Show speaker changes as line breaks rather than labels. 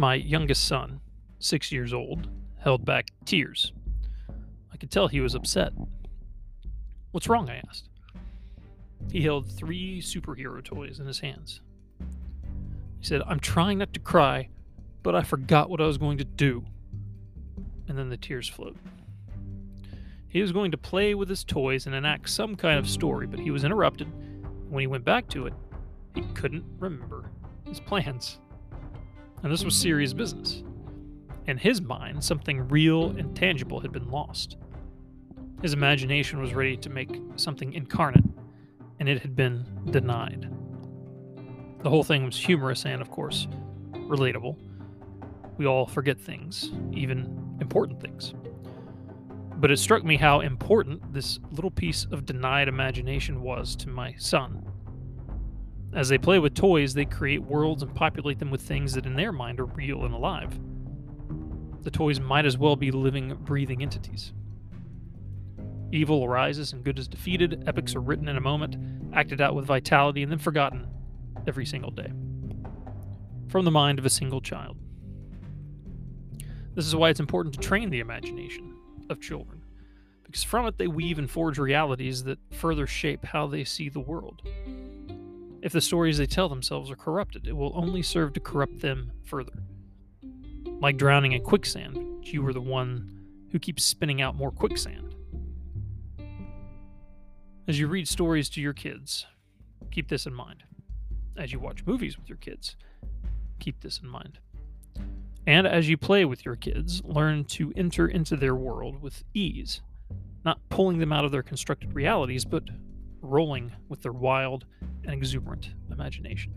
My youngest son, six years old, held back tears. I could tell he was upset. What's wrong? I asked. He held three superhero toys in his hands. He said, I'm trying not to cry, but I forgot what I was going to do. And then the tears flowed. He was going to play with his toys and enact some kind of story, but he was interrupted. When he went back to it, he couldn't remember his plans. And this was serious business. In his mind, something real and tangible had been lost. His imagination was ready to make something incarnate, and it had been denied. The whole thing was humorous and, of course, relatable. We all forget things, even important things. But it struck me how important this little piece of denied imagination was to my son. As they play with toys, they create worlds and populate them with things that in their mind are real and alive. The toys might as well be living, breathing entities. Evil arises and good is defeated, epics are written in a moment, acted out with vitality, and then forgotten every single day. From the mind of a single child. This is why it's important to train the imagination of children, because from it they weave and forge realities that further shape how they see the world. If the stories they tell themselves are corrupted, it will only serve to corrupt them further. Like drowning in quicksand, you are the one who keeps spinning out more quicksand. As you read stories to your kids, keep this in mind. As you watch movies with your kids, keep this in mind. And as you play with your kids, learn to enter into their world with ease, not pulling them out of their constructed realities, but rolling with their wild and exuberant imagination.